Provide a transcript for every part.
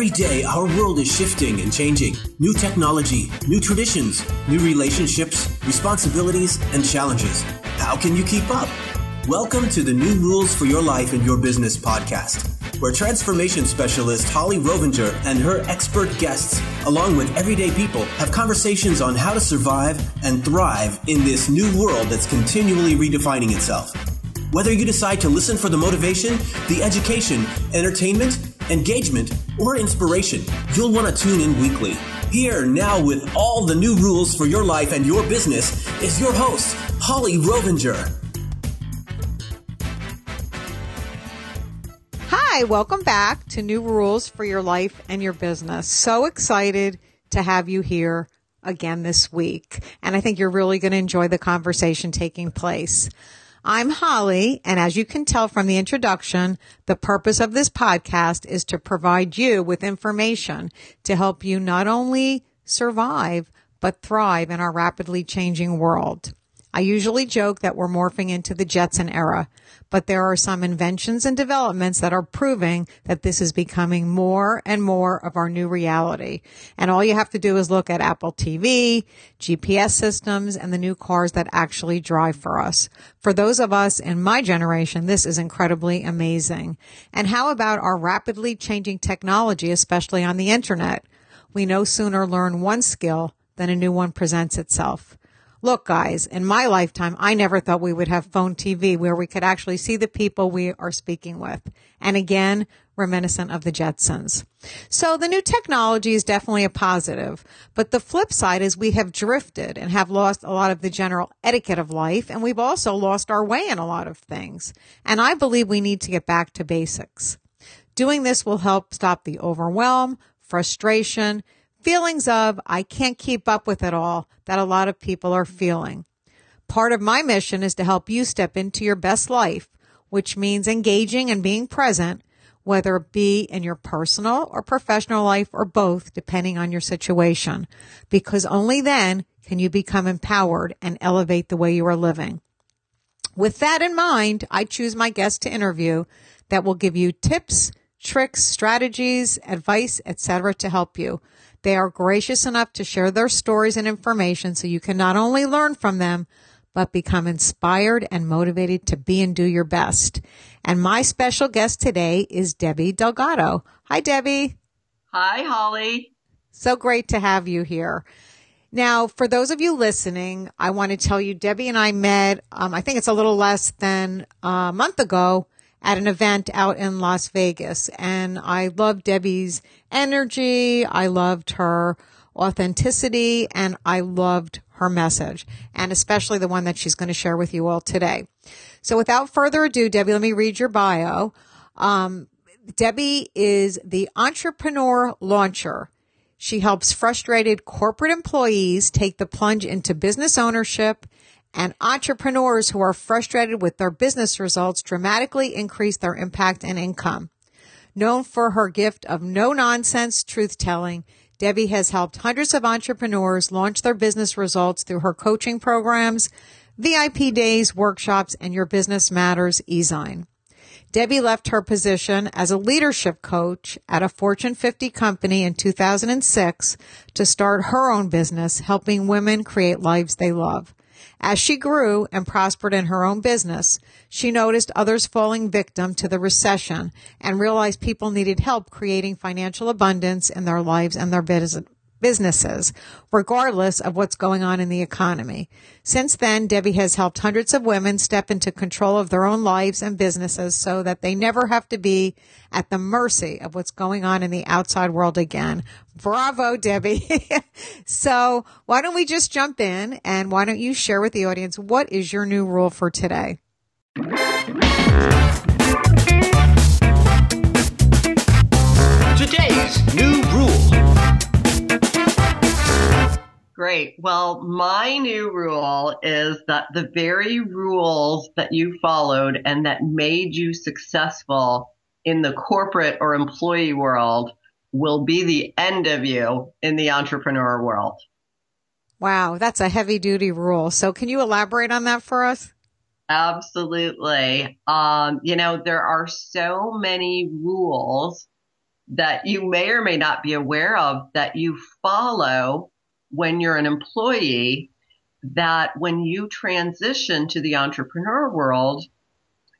Every day, our world is shifting and changing. New technology, new traditions, new relationships, responsibilities, and challenges. How can you keep up? Welcome to the New Rules for Your Life and Your Business podcast, where transformation specialist Holli Rovenger and her expert guests, along with everyday people, have conversations on how to survive and thrive in this new world that's continually redefining itself. Whether you decide to listen for the motivation, the education, entertainment, engagement, or inspiration, you'll want to tune in weekly. Here now with all the new rules for your life and your business is your host, Holli Rovenger. Hi, welcome back to New Rules for Your Life and Your Business. So excited to have you here again this week. And I think you're really going to enjoy the conversation taking place. I'm Holli, and as you can tell from the introduction, the purpose of this podcast is to provide you with information to help you not only survive, but thrive in our rapidly changing world. I usually joke that we're morphing into the Jetson era, but there are some inventions and developments that are proving that this is becoming more and more of our new reality. And all you have to do is look at Apple TV, GPS systems, and the new cars that actually drive for us. For those of us in my generation, this is incredibly amazing. And how about our rapidly changing technology, especially on the internet? We no sooner learn one skill than a new one presents itself. Look, guys, in my lifetime, I never thought we would have phone TV where we could actually see the people we are speaking with. And again, reminiscent of the Jetsons. So the new technology is definitely a positive, but the flip side is we have drifted and have lost a lot of the general etiquette of life, and we've also lost our way in a lot of things. And I believe we need to get back to basics. Doing this will help stop the overwhelm, frustration, feelings of I can't keep up with it all that a lot of people are feeling. Part of my mission is to help you step into your best life, which means engaging and being present, whether it be in your personal or professional life or both, depending on your situation, because only then can you become empowered and elevate the way you are living. With that in mind, I choose my guests to interview that will give you tips, tricks, strategies, advice, etc. to help you. They are gracious enough to share their stories and information so you can not only learn from them, but become inspired and motivated to be and do your best. And my special guest today is Debbie Delgado. Hi, Debbie. Hi, Holli. So great to have you here. Now, for those of you listening, I want to tell you, Debbie and I met, um, I think it's a little less than a month ago at an event out in Las Vegas. And I loved Debbie's energy. I loved her authenticity and I loved her message and especially the one that she's going to share with you all today. So without further ado, Debbie, let me read your bio. Um, Debbie is the entrepreneur launcher. She helps frustrated corporate employees take the plunge into business ownership and entrepreneurs who are frustrated with their business results dramatically increase their impact and income. Known for her gift of no nonsense truth telling, Debbie has helped hundreds of entrepreneurs launch their business results through her coaching programs, VIP days, workshops, and Your Business Matters e-zine. Debbie left her position as a leadership coach at a Fortune 50 company in 2006 to start her own business, helping women create lives they love. As she grew and prospered in her own business, she noticed others falling victim to the recession and realized people needed help creating financial abundance in their lives and their business businesses, regardless of what's going on in the economy. Since then, Debbie has helped hundreds of women step into control of their own lives and businesses so that they never have to be at the mercy of what's going on in the outside world again. Bravo, Debbie. so why don't we just jump in and why don't you share with the audience what is your new rule for today? Great. Well, my new rule is that the very rules that you followed and that made you successful in the corporate or employee world will be the end of you in the entrepreneur world. Wow, that's a heavy duty rule. So can you elaborate on that for us? Absolutely. Um, you know, there are so many rules that you may or may not be aware of that you follow when you're an employee that when you transition to the entrepreneur world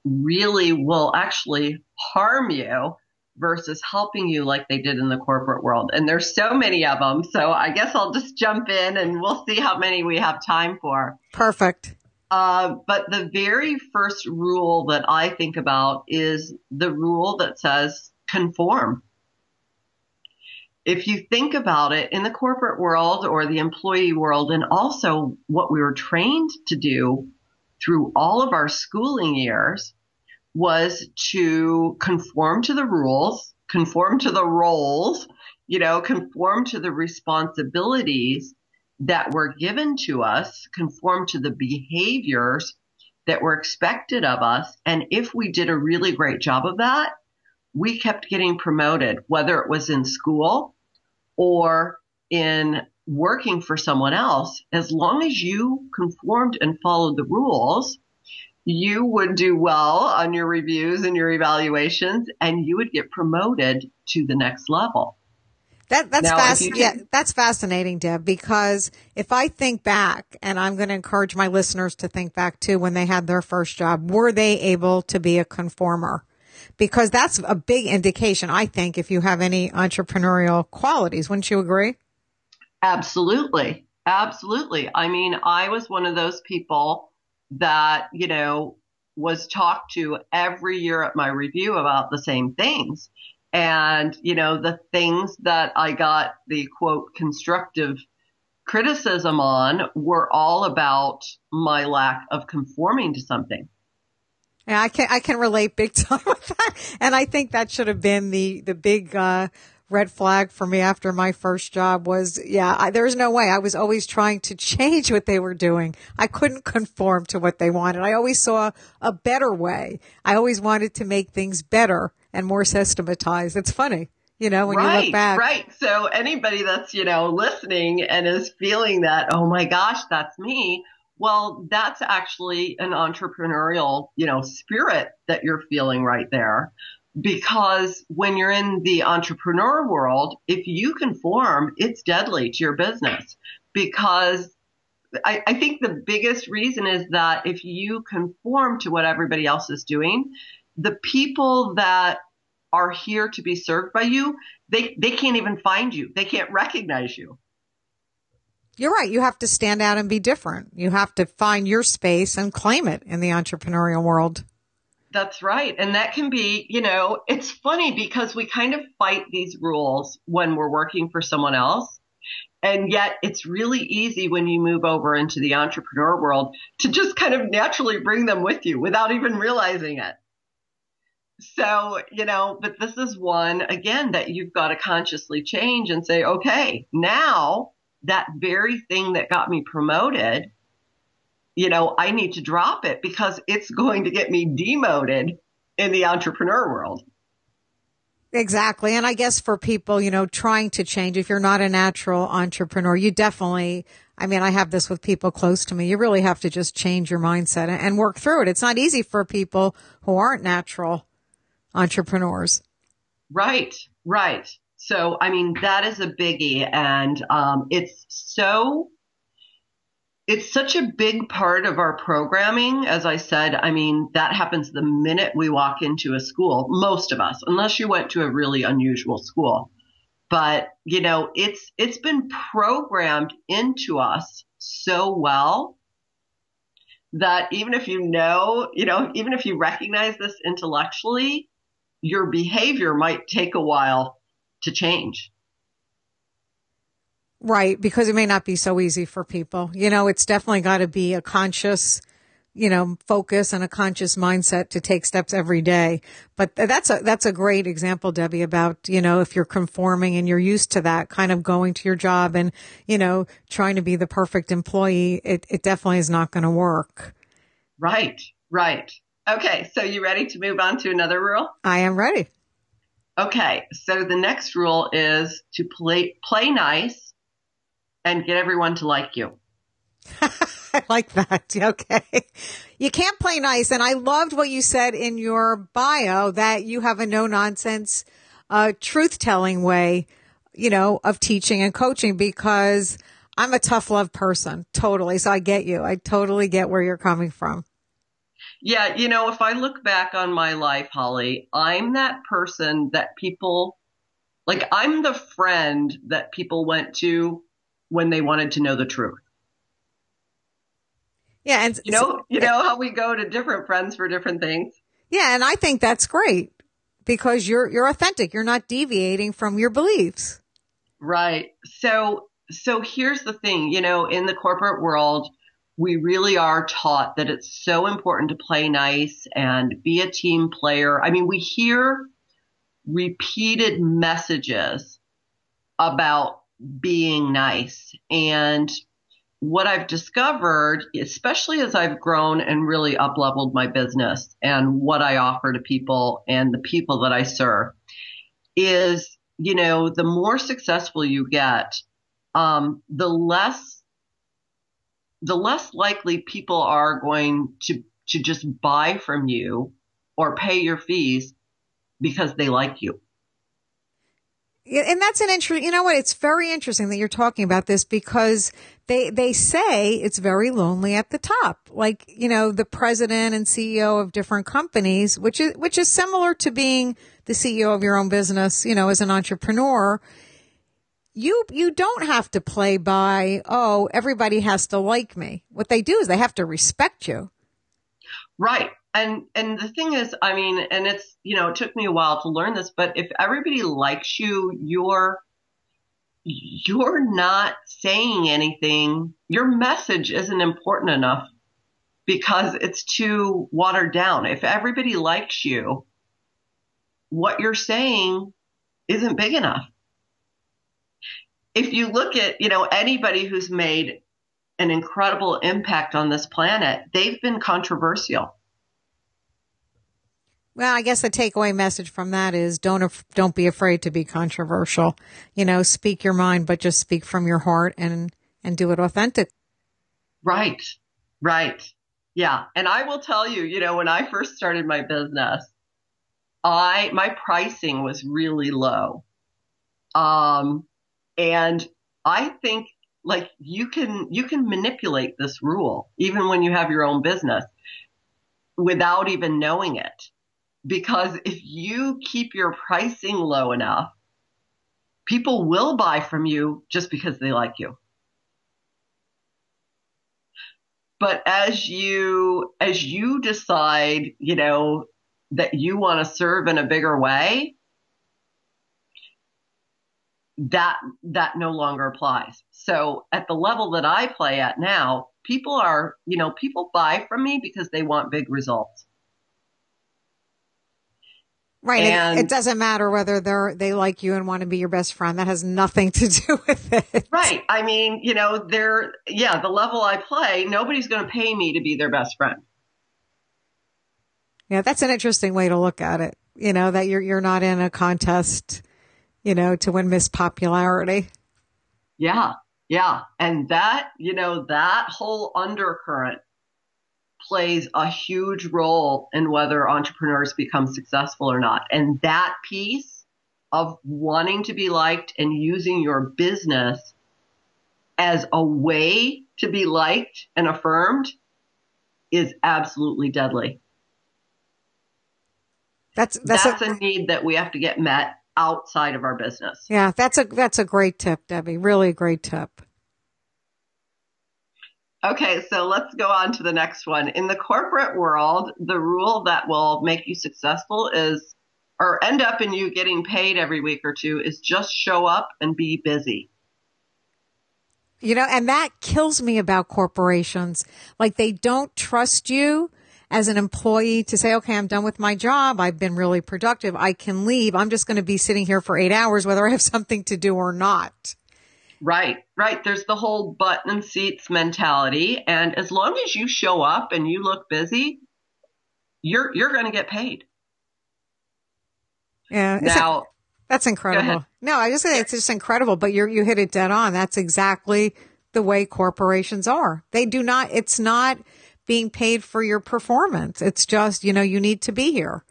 really will actually harm you versus helping you like they did in the corporate world. And there's so many of them. So I guess I'll just jump in and we'll see how many we have time for. Perfect. Uh, but the very first rule that I think about is the rule that says conform. If you think about it in the corporate world or the employee world, and also what we were trained to do through all of our schooling years, was to conform to the rules, conform to the roles, you know, conform to the responsibilities that were given to us, conform to the behaviors that were expected of us. And if we did a really great job of that, we kept getting promoted, whether it was in school or in working for someone else. As long as you conformed and followed the rules, you would do well on your reviews and your evaluations and you would get promoted to the next level. That, that's fasc- yeah, that's fascinating, Deb, because if I think back, and I'm going to encourage my listeners to think back too, when they had their first job, were they able to be a conformer? Because that's a big indication, I think, if you have any entrepreneurial qualities. Wouldn't you agree? Absolutely. Absolutely. I mean, I was one of those people that, you know, was talked to every year at my review about the same things. And, you know, the things that I got the quote constructive criticism on were all about my lack of conforming to something. Yeah, I can I can relate big time with that, and I think that should have been the the big uh, red flag for me after my first job was, yeah, I, there was no way. I was always trying to change what they were doing. I couldn't conform to what they wanted. I always saw a better way. I always wanted to make things better and more systematized. It's funny. You know, when right, you look back. Right. So anybody that's, you know, listening and is feeling that, oh my gosh, that's me. Well, that's actually an entrepreneurial, you know, spirit that you're feeling right there because when you're in the entrepreneur world, if you conform, it's deadly to your business because I, I, think the biggest reason is that if you conform to what everybody else is doing, the people that are here to be served by you, they, they can't even find you. They can't recognize you. You're right. You have to stand out and be different. You have to find your space and claim it in the entrepreneurial world. That's right. And that can be, you know, it's funny because we kind of fight these rules when we're working for someone else. And yet it's really easy when you move over into the entrepreneur world to just kind of naturally bring them with you without even realizing it. So, you know, but this is one again that you've got to consciously change and say, okay, now that very thing that got me promoted you know, I need to drop it because it's going to get me demoted in the entrepreneur world. Exactly. And I guess for people, you know, trying to change, if you're not a natural entrepreneur, you definitely, I mean, I have this with people close to me. You really have to just change your mindset and work through it. It's not easy for people who aren't natural entrepreneurs. Right, right. So, I mean, that is a biggie. And um, it's so it's such a big part of our programming. As I said, I mean, that happens the minute we walk into a school, most of us, unless you went to a really unusual school. But, you know, it's, it's been programmed into us so well that even if you know, you know, even if you recognize this intellectually, your behavior might take a while to change. Right. Because it may not be so easy for people. You know, it's definitely got to be a conscious, you know, focus and a conscious mindset to take steps every day. But that's a, that's a great example, Debbie, about, you know, if you're conforming and you're used to that kind of going to your job and, you know, trying to be the perfect employee, it, it definitely is not going to work. Right. Right. Okay. So you ready to move on to another rule? I am ready. Okay. So the next rule is to play, play nice and get everyone to like you. I like that. Okay. You can't play nice. And I loved what you said in your bio that you have a no nonsense uh, truth telling way, you know, of teaching and coaching because I'm a tough love person. Totally. So I get you. I totally get where you're coming from. Yeah. You know, if I look back on my life, Holli, I'm that person that people like, I'm the friend that people went to when they wanted to know the truth. Yeah, and you know, you know how we go to different friends for different things. Yeah, and I think that's great because you're you're authentic. You're not deviating from your beliefs. Right. So so here's the thing, you know, in the corporate world, we really are taught that it's so important to play nice and be a team player. I mean, we hear repeated messages about being nice and what I've discovered, especially as I've grown and really up leveled my business and what I offer to people and the people that I serve is, you know, the more successful you get, um, the less, the less likely people are going to, to just buy from you or pay your fees because they like you and that's an interesting, you know what? It's very interesting that you're talking about this because they, they say it's very lonely at the top. Like, you know, the president and CEO of different companies, which is, which is similar to being the CEO of your own business, you know, as an entrepreneur. You, you don't have to play by, oh, everybody has to like me. What they do is they have to respect you. Right and and the thing is i mean and it's you know it took me a while to learn this but if everybody likes you you're you're not saying anything your message isn't important enough because it's too watered down if everybody likes you what you're saying isn't big enough if you look at you know anybody who's made an incredible impact on this planet they've been controversial well, I guess the takeaway message from that is don't don't be afraid to be controversial. You know, speak your mind, but just speak from your heart and and do it authentic. Right, right, yeah. And I will tell you, you know, when I first started my business, I my pricing was really low, um, and I think like you can you can manipulate this rule even when you have your own business without even knowing it because if you keep your pricing low enough, people will buy from you just because they like you. But as you, as you decide, you know, that you want to serve in a bigger way, that, that no longer applies. So at the level that I play at now, people are, you know, people buy from me because they want big results. Right. And it, it, doesn't matter whether they're, they like you and want to be your best friend. That has nothing to do with it. Right. I mean, you know, they're, yeah, the level I play, nobody's going to pay me to be their best friend. Yeah. That's an interesting way to look at it. You know, that you're, you're not in a contest, you know, to win Miss Popularity. Yeah. Yeah. And that, you know, that whole undercurrent plays a huge role in whether entrepreneurs become successful or not. And that piece of wanting to be liked and using your business as a way to be liked and affirmed is absolutely deadly. That's that's, that's a, a need that we have to get met outside of our business. Yeah, that's a that's a great tip, Debbie. Really a great tip. Okay, so let's go on to the next one. In the corporate world, the rule that will make you successful is, or end up in you getting paid every week or two, is just show up and be busy. You know, and that kills me about corporations. Like they don't trust you as an employee to say, okay, I'm done with my job. I've been really productive. I can leave. I'm just going to be sitting here for eight hours, whether I have something to do or not. Right, right. There's the whole butt and seats mentality. And as long as you show up and you look busy, you're, you're going to get paid. Yeah. Now, that's incredible. No, I just say it's just incredible, but you you hit it dead on. That's exactly the way corporations are. They do not, it's not being paid for your performance. It's just, you know, you need to be here.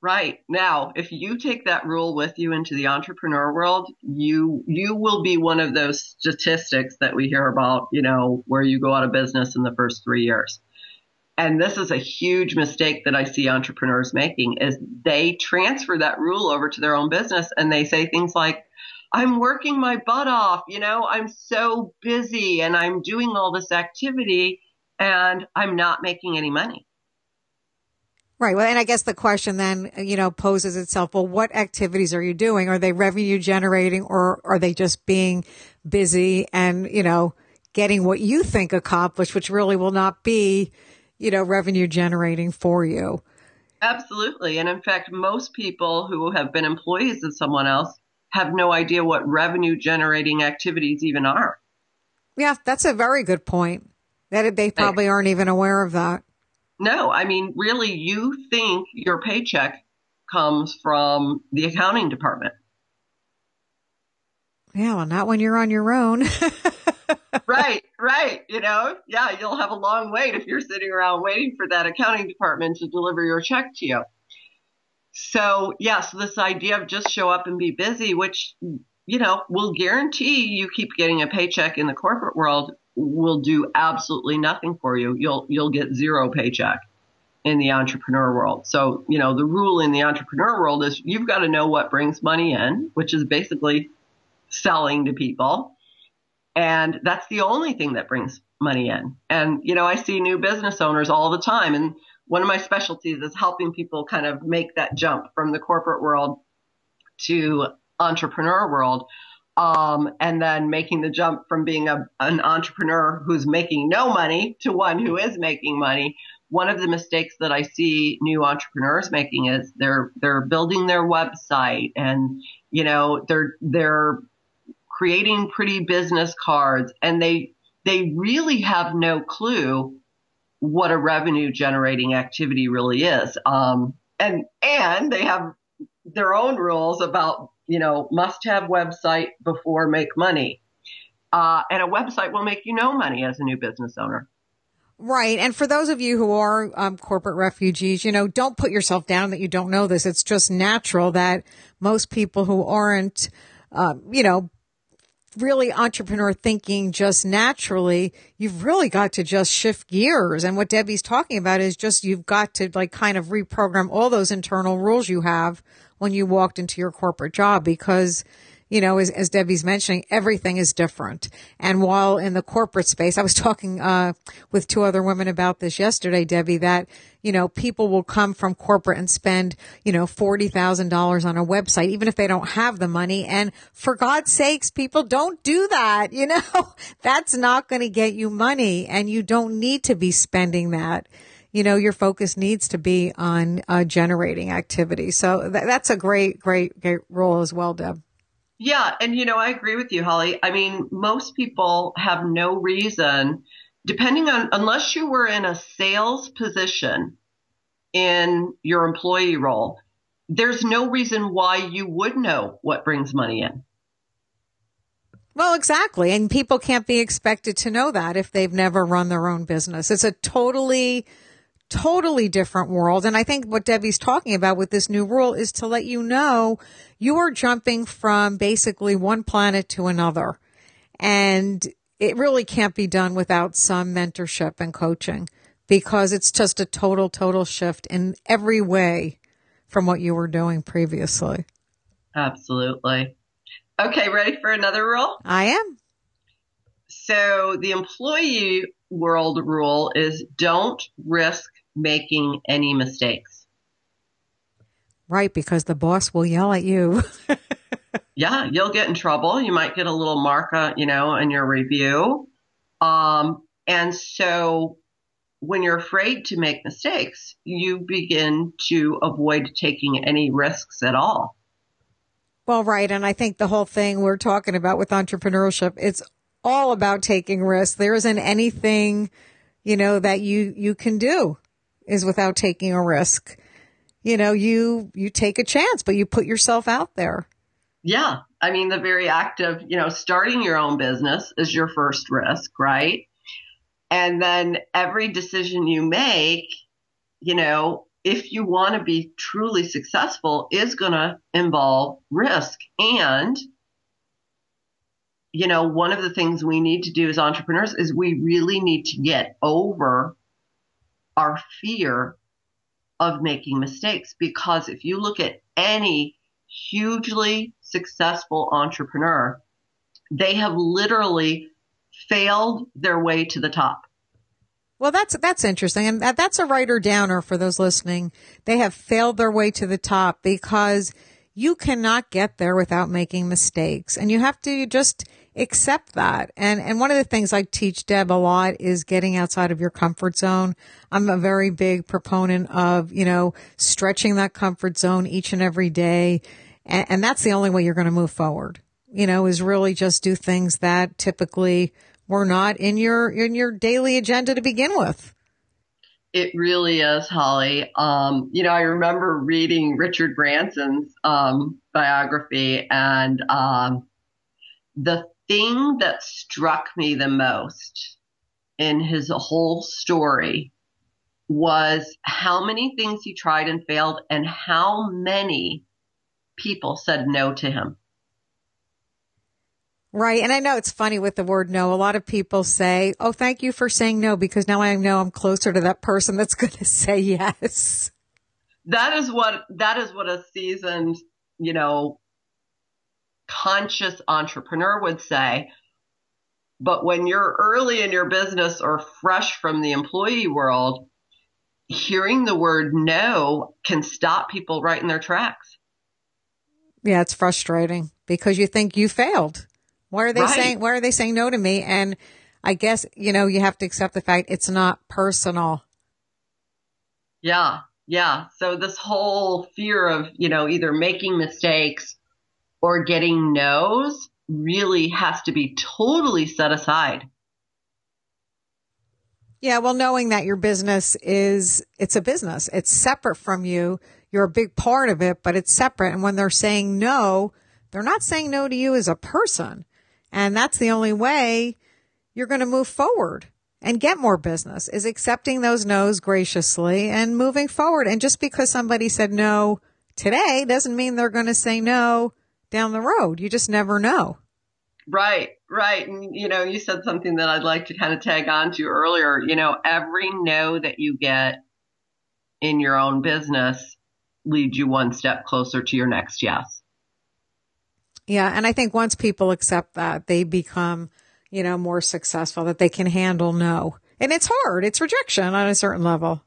Right. Now, if you take that rule with you into the entrepreneur world, you you will be one of those statistics that we hear about, you know, where you go out of business in the first 3 years. And this is a huge mistake that I see entrepreneurs making is they transfer that rule over to their own business and they say things like I'm working my butt off, you know, I'm so busy and I'm doing all this activity and I'm not making any money. Right. Well, and I guess the question then, you know, poses itself. Well, what activities are you doing? Are they revenue generating or are they just being busy and, you know, getting what you think accomplished, which really will not be, you know, revenue generating for you? Absolutely. And in fact, most people who have been employees of someone else have no idea what revenue generating activities even are. Yeah, that's a very good point. That they probably aren't even aware of that. No, I mean, really, you think your paycheck comes from the accounting department. Yeah, well, not when you're on your own. right, right. You know, yeah, you'll have a long wait if you're sitting around waiting for that accounting department to deliver your check to you. So, yes, this idea of just show up and be busy, which, you know, will guarantee you keep getting a paycheck in the corporate world will do absolutely nothing for you. You'll you'll get zero paycheck in the entrepreneur world. So, you know, the rule in the entrepreneur world is you've got to know what brings money in, which is basically selling to people. And that's the only thing that brings money in. And, you know, I see new business owners all the time. And one of my specialties is helping people kind of make that jump from the corporate world to entrepreneur world um, and then making the jump from being a, an entrepreneur who's making no money to one who is making money. One of the mistakes that I see new entrepreneurs making is they're they're building their website and you know they're they're creating pretty business cards and they they really have no clue what a revenue generating activity really is. Um, and and they have their own rules about you know, must have website before make money. Uh, and a website will make you no money as a new business owner. Right. And for those of you who are um, corporate refugees, you know, don't put yourself down that you don't know this. It's just natural that most people who aren't, um, you know, really entrepreneur thinking just naturally, you've really got to just shift gears. And what Debbie's talking about is just you've got to like kind of reprogram all those internal rules you have when you walked into your corporate job because you know, as, as Debbie's mentioning, everything is different. And while in the corporate space, I was talking, uh, with two other women about this yesterday, Debbie, that, you know, people will come from corporate and spend, you know, $40,000 on a website, even if they don't have the money. And for God's sakes, people don't do that. You know, that's not going to get you money and you don't need to be spending that you know, your focus needs to be on uh, generating activity. So th- that's a great, great, great role as well, Deb. Yeah. And, you know, I agree with you, Holli. I mean, most people have no reason, depending on, unless you were in a sales position in your employee role, there's no reason why you would know what brings money in. Well, exactly. And people can't be expected to know that if they've never run their own business. It's a totally totally different world. And I think what Debbie's talking about with this new rule is to let you know you are jumping from basically one planet to another. And it really can't be done without some mentorship and coaching because it's just a total, total shift in every way from what you were doing previously. Absolutely. Okay, ready for another rule? I am. So the employee world rule is don't risk making any mistakes. Right, because the boss will yell at you. yeah, you'll get in trouble. You might get a little mark, uh, you know, in your review. Um, and so when you're afraid to make mistakes, you begin to avoid taking any risks at all. Well, right. And I think the whole thing we're talking about with entrepreneurship, it's all about taking risks. There isn't anything, you know, that you, you can do is without taking a risk. You know, you, you take a chance, but you put yourself out there. Yeah. I mean, the very act of, you know, starting your own business is your first risk, right? And then every decision you make, you know, if you want to be truly successful, is going to involve risk. And, you know, one of the things we need to do as entrepreneurs is we really need to get over our fear of making mistakes. Because if you look at any hugely successful entrepreneur, they have literally failed their way to the top. Well, that's that's interesting, and that, that's a writer downer for those listening. They have failed their way to the top because you cannot get there without making mistakes, and you have to just accept that. And and one of the things I teach Deb a lot is getting outside of your comfort zone. I'm a very big proponent of you know stretching that comfort zone each and every day, and, and that's the only way you're going to move forward. You know, is really just do things that typically were not in your in your daily agenda to begin with. It really is, Holli. Um, you know, I remember reading Richard Branson's um, biography, and um, the thing that struck me the most in his whole story was how many things he tried and failed, and how many people said no to him. Right. And I know it's funny with the word no. A lot of people say, Oh, thank you for saying no because now I know I'm closer to that person that's going to say yes. That is what, that is what a seasoned, you know, conscious entrepreneur would say. But when you're early in your business or fresh from the employee world, hearing the word no can stop people right in their tracks. Yeah, it's frustrating because you think you failed. Why are they right. saying, why are they saying no to me? And I guess, you know, you have to accept the fact it's not personal. Yeah. Yeah. So this whole fear of, you know, either making mistakes or getting no's really has to be totally set aside. Yeah, well, knowing that your business is, it's a business. It's separate from you. You're a big part of it, but it's separate. And when they're saying no, they're not saying no to you as a person. And that's the only way you're going to move forward and get more business is accepting those no's graciously and moving forward. And just because somebody said no today doesn't mean they're going to say no down the road. You just never know. Right, right. And, you know, you said something that I'd like to kind of tag on to earlier. You know, every no that you get in your own business leads you one step closer to your next yes. Yeah. And I think once people accept that, they become, you know, more successful, that they can handle no. And it's hard. It's rejection on a certain level.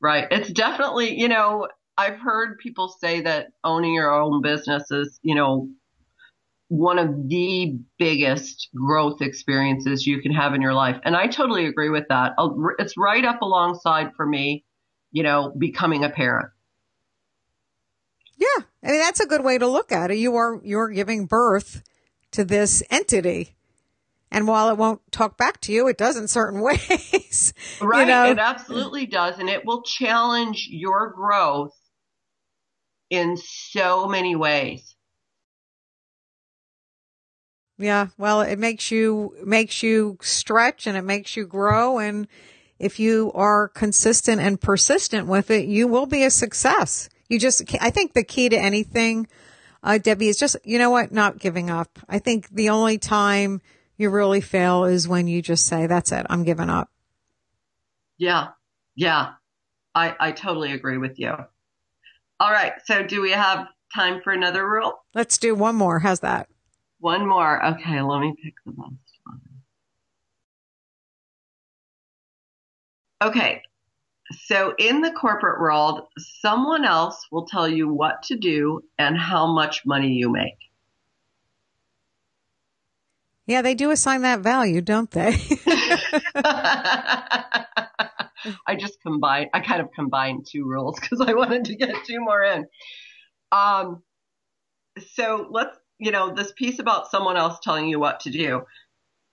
Right. It's definitely, you know, I've heard people say that owning your own business is, you know, one of the biggest growth experiences you can have in your life. And I totally agree with that. It's right up alongside for me, you know, becoming a parent. Yeah. I mean, that's a good way to look at it. You are, you're giving birth to this entity. And while it won't talk back to you, it does in certain ways. Right. You know? It absolutely does. And it will challenge your growth in so many ways. Yeah. Well, it makes you, makes you stretch and it makes you grow. And if you are consistent and persistent with it, you will be a success. You just, I think the key to anything, uh, Debbie, is just, you know what, not giving up. I think the only time you really fail is when you just say, that's it, I'm giving up. Yeah. Yeah. I, I totally agree with you. All right. So do we have time for another rule? Let's do one more. How's that? One more. Okay. Let me pick the best one. Okay. So in the corporate world, someone else will tell you what to do and how much money you make. Yeah, they do assign that value, don't they? I just combined, I kind of combined two rules because I wanted to get two more in. Um, so let's, you know, this piece about someone else telling you what to do.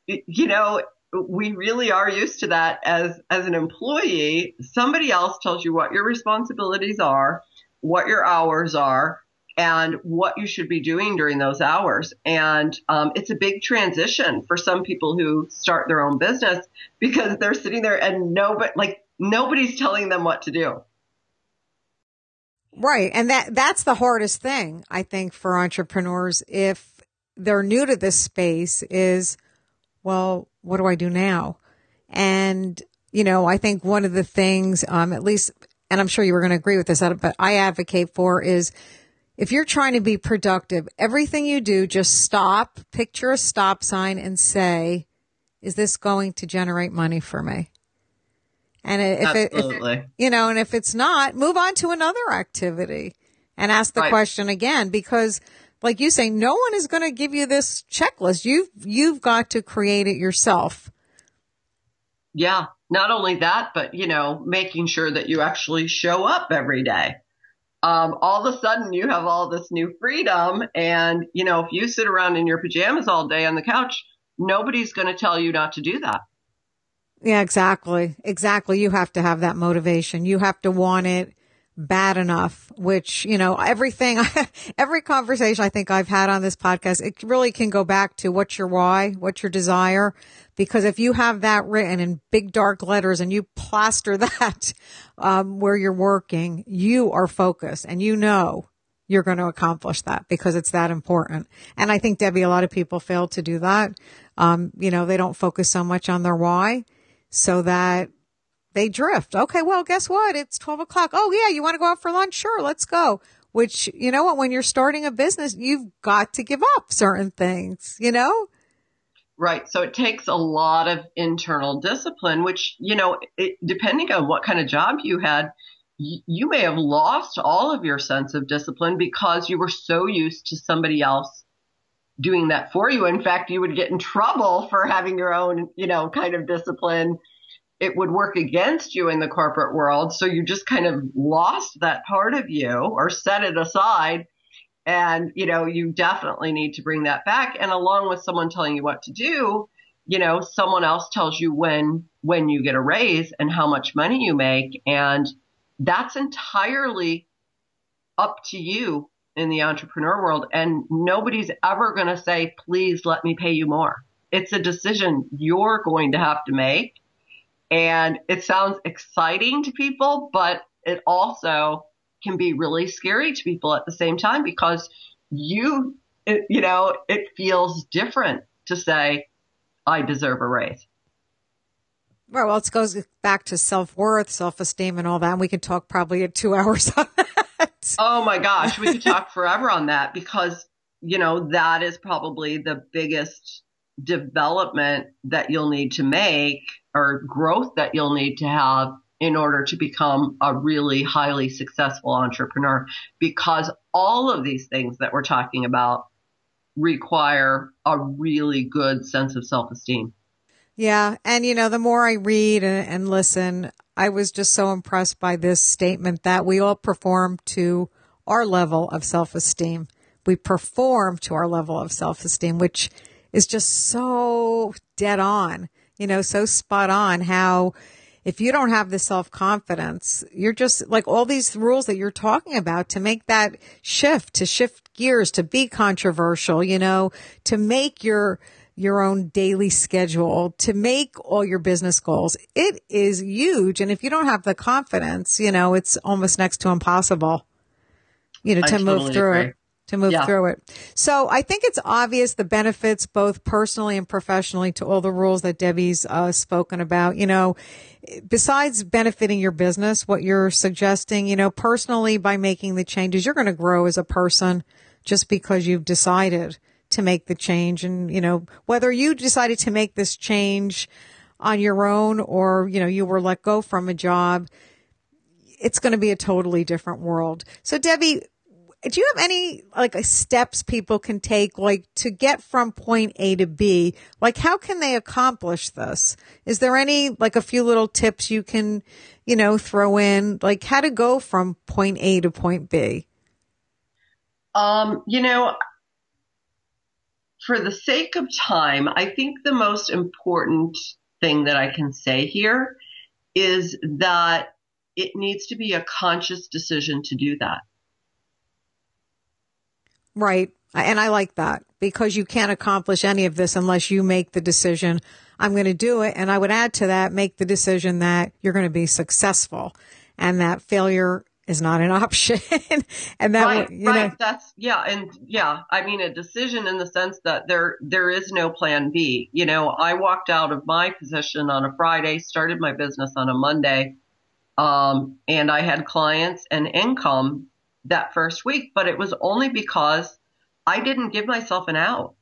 You know, we really are used to that as as an employee. Somebody else tells you what your responsibilities are what your hours are and what you should be doing during those hours. And um, it's a big transition for some people who start their own business because they're sitting there and nobody like nobody's telling them what to do. Right. And that, that's the hardest thing, I think, for entrepreneurs if they're new to this space is, well, what do I do now? And, you know, I think one of the things, um, at least, and I'm sure you were going to agree with this, but I advocate for is if you're trying to be productive, everything you do, just stop, picture a stop sign and say, is this going to generate money for me? And if it, if, you know, and if it's not, move on to another activity and ask the right. question again because like you say, no one is going to give you this checklist. You've, you've got to create it yourself. Yeah. Not only that, but you know, making sure that you actually show up every day. Um, all of a sudden you have all this new freedom. And, you know, if you sit around in your pajamas all day on the couch, nobody's going to tell you not to do that. Yeah, exactly. Exactly. You have to have that motivation. You have to want it bad enough, which, you know, everything, every conversation I think I've had on this podcast, it really can go back to what's your why, what's your desire. Because if you have that written in big dark letters and you plaster that, um, where you're working, you are focused and you know you're going to accomplish that because it's that important. And I think Debbie, a lot of people fail to do that. Um, you know, they don't focus so much on their why so that they drift. Okay, well, guess what? It's 12 o'clock. Oh, yeah, you want to go out for lunch? Sure, let's go. Which, you know what? When you're starting a business, you've got to give up certain things, you know? Right. So it takes a lot of internal discipline, which, you know, it, depending on what kind of job you had, you may have lost all of your sense of discipline because you were so used to somebody else doing that for you. In fact, you would get in trouble for having your own, you know, kind of discipline. It would work against you in the corporate world. So you just kind of lost that part of you or set it aside. And, you know, you definitely need to bring that back. And along with someone telling you what to do, you know, someone else tells you when, when you get a raise and how much money you make. And that's entirely up to you in the entrepreneur world. And nobody's ever going to say, please let me pay you more. It's a decision you're going to have to make. And it sounds exciting to people, but it also can be really scary to people at the same time because you, it, you know, it feels different to say, I deserve a raise. Right. Well, it goes back to self worth, self esteem, and all that. And we could talk probably at two hours on that. Oh my gosh, we could talk forever on that because you know that is probably the biggest development that you'll need to make or growth that you'll need to have in order to become a really highly successful entrepreneur because all of these things that we're talking about require a really good sense of self-esteem. Yeah. And, you know, the more I read and, and, listen, I was just so impressed by this statement that we all perform to our level of self esteem. We perform to our level of self esteem, which is just so dead on, you know, so spot on how if you don't have the self confidence, you're just like all these rules that you're talking about to make that shift, to shift gears, to be controversial, you know, to make your, your own daily schedule to make all your business goals. It is huge. And if you don't have the confidence, you know, it's almost next to impossible, you know, to I move totally through agree. it, to move yeah. through it. So I think it's obvious the benefits both personally and professionally to all the rules that Debbie's uh, spoken about, you know, besides benefiting your business, what you're suggesting, you know, personally by making the changes, you're going to grow as a person just because you've decided to make the change. And, you know, whether you decided to make this change on your own or, you know, you were let go from a job, it's going to be a totally different world. So Debbie, do you have any like steps people can take like to get from point A to B? Like how can they accomplish this? Is there any like a few little tips you can, you know, throw in like how to go from point A to point B? Um, you know, for the sake of time, I think the most important thing that I can say here is that it needs to be a conscious decision to do that. Right. And I like that because you can't accomplish any of this unless you make the decision, I'm going to do it. And I would add to that, make the decision that you're going to be successful and that failure is not an option. and that, right, you right. that's, yeah. And yeah, I mean, a decision in the sense that there, there is no plan B. You know, I walked out of my position on a Friday, started my business on a Monday. Um, and I had clients and income that first week, but it was only because I didn't give myself an out.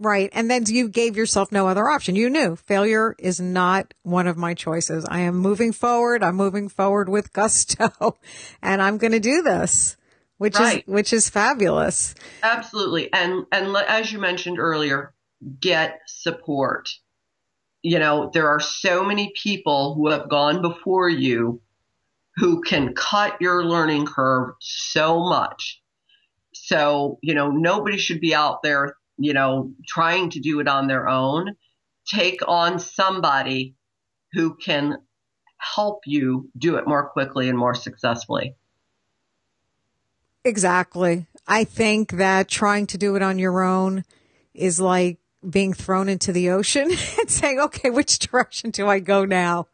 Right. And then you gave yourself no other option. You knew failure is not one of my choices. I am moving forward. I'm moving forward with gusto and I'm going to do this, which right. is, which is fabulous. Absolutely. And, and as you mentioned earlier, get support. You know, there are so many people who have gone before you who can cut your learning curve so much. So, you know, nobody should be out there you know, trying to do it on their own, take on somebody who can help you do it more quickly and more successfully. Exactly. I think that trying to do it on your own is like being thrown into the ocean and saying, okay, which direction do I go now?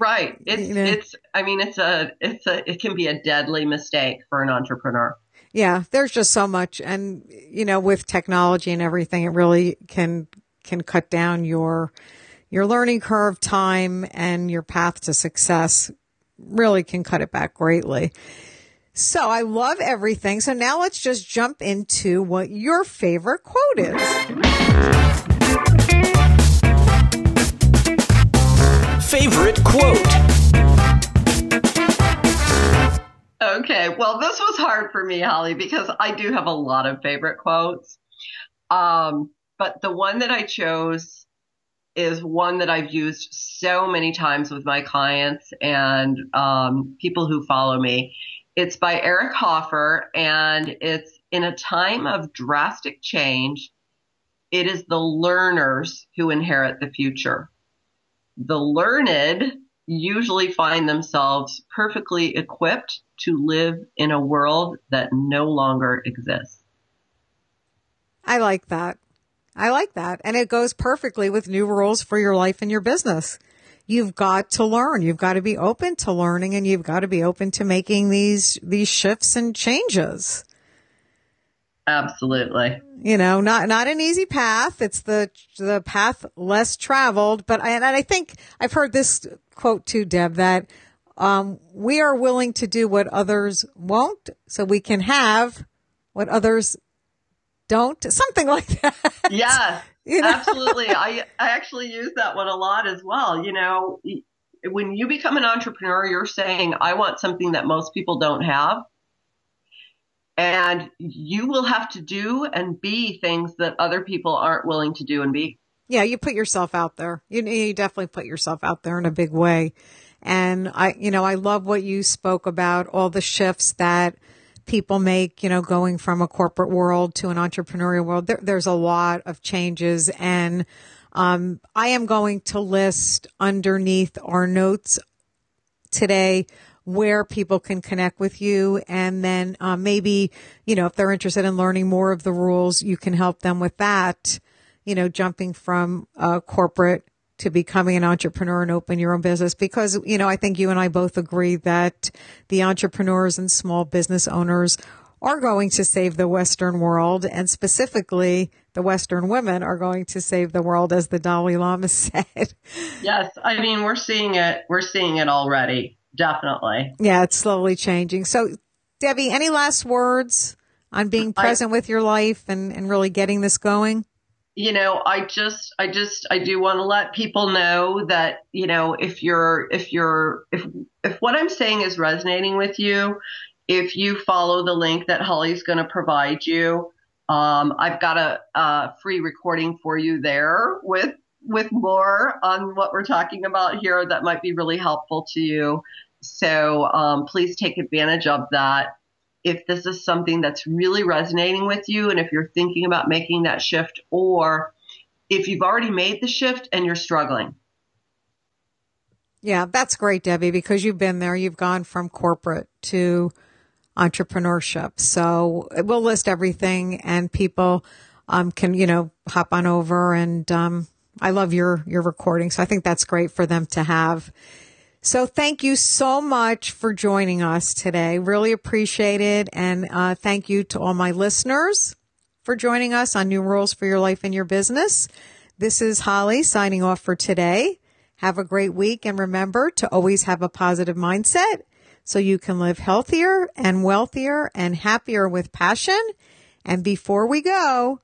Right. It's, you know? it's, I mean, it's a, it's a, it can be a deadly mistake for an entrepreneur. Yeah, there's just so much. And, you know, with technology and everything, it really can, can cut down your, your learning curve time and your path to success really can cut it back greatly. So I love everything. So now let's just jump into what your favorite quote is. Favorite quote. Okay. Well, this was hard for me, Holli, because I do have a lot of favorite quotes. Um, but the one that I chose is one that I've used so many times with my clients and um, people who follow me. It's by Eric Hoffer, and it's in a time of drastic change. It is the learners who inherit the future. The learned usually find themselves perfectly equipped to live in a world that no longer exists. I like that. I like that. And it goes perfectly with new rules for your life and your business. You've got to learn. You've got to be open to learning and you've got to be open to making these, these shifts and changes. Absolutely. You know, not, not an easy path. It's the, the path less traveled, but I, and I think I've heard this quote too, Deb, that um, we are willing to do what others won't so we can have what others don't. Something like that. Yeah, you know? absolutely. I, I actually use that one a lot as well. You know, when you become an entrepreneur, you're saying, I want something that most people don't have. And you will have to do and be things that other people aren't willing to do and be. Yeah, you put yourself out there. You, you definitely put yourself out there in a big way. And I, you know, I love what you spoke about, all the shifts that people make, you know, going from a corporate world to an entrepreneurial world. There, there's a lot of changes and, um, I am going to list underneath our notes today where people can connect with you. And then, uh, maybe, you know, if they're interested in learning more of the rules, you can help them with that, you know, jumping from, uh, corporate to becoming an entrepreneur and open your own business because, you know, I think you and I both agree that the entrepreneurs and small business owners are going to save the Western world and specifically the Western women are going to save the world as the Dalai Lama said. Yes. I mean, we're seeing it. We're seeing it already. Definitely. Yeah. It's slowly changing. So Debbie, any last words on being present I, with your life and, and really getting this going? you know, I just, I just, I do want to let people know that, you know, if you're, if you're, if, if what I'm saying is resonating with you, if you follow the link that Holli's going to provide you, um, I've got a, a free recording for you there with, with more on what we're talking about here that might be really helpful to you. So, um, please take advantage of that if this is something that's really resonating with you and if you're thinking about making that shift or if you've already made the shift and you're struggling. Yeah, that's great, Debbie, because you've been there. You've gone from corporate to entrepreneurship. So we'll list everything and people um, can, you know, hop on over and um, I love your your recording. So I think that's great for them to have. So thank you so much for joining us today. Really appreciate it. And uh, thank you to all my listeners for joining us on New Rules for Your Life and Your Business. This is Holli signing off for today. Have a great week and remember to always have a positive mindset so you can live healthier and wealthier and happier with passion. And before we go,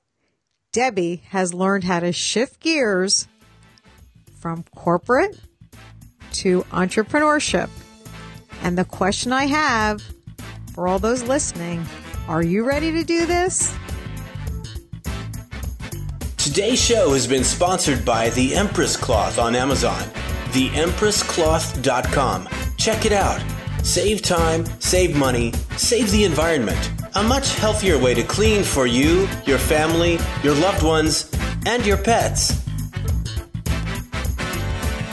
Debbie has learned how to shift gears from corporate to entrepreneurship. And the question I have for all those listening, are you ready to do this? Today's show has been sponsored by the Empress Cloth on Amazon. TheEmpressCloth.com. Check it out. Save time, save money, save the environment. A much healthier way to clean for you, your family, your loved ones, and your pets.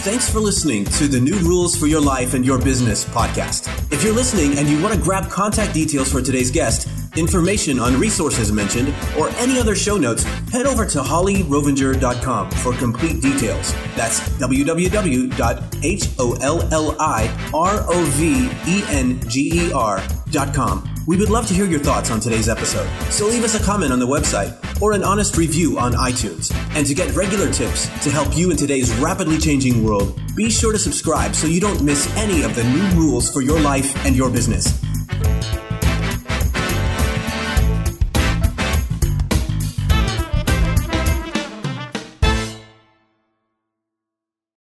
Thanks for listening to the New Rules for Your Life and Your Business podcast. If you're listening and you want to grab contact details for today's guest, information on resources mentioned, or any other show notes, head over to hollirovenger.com for complete details. That's www.hollirovenger.com. We would love to hear your thoughts on today's episode, so leave us a comment on the website or an honest review on iTunes. And to get regular tips to help you in today's rapidly changing world, be sure to subscribe so you don't miss any of the new rules for your life and your business.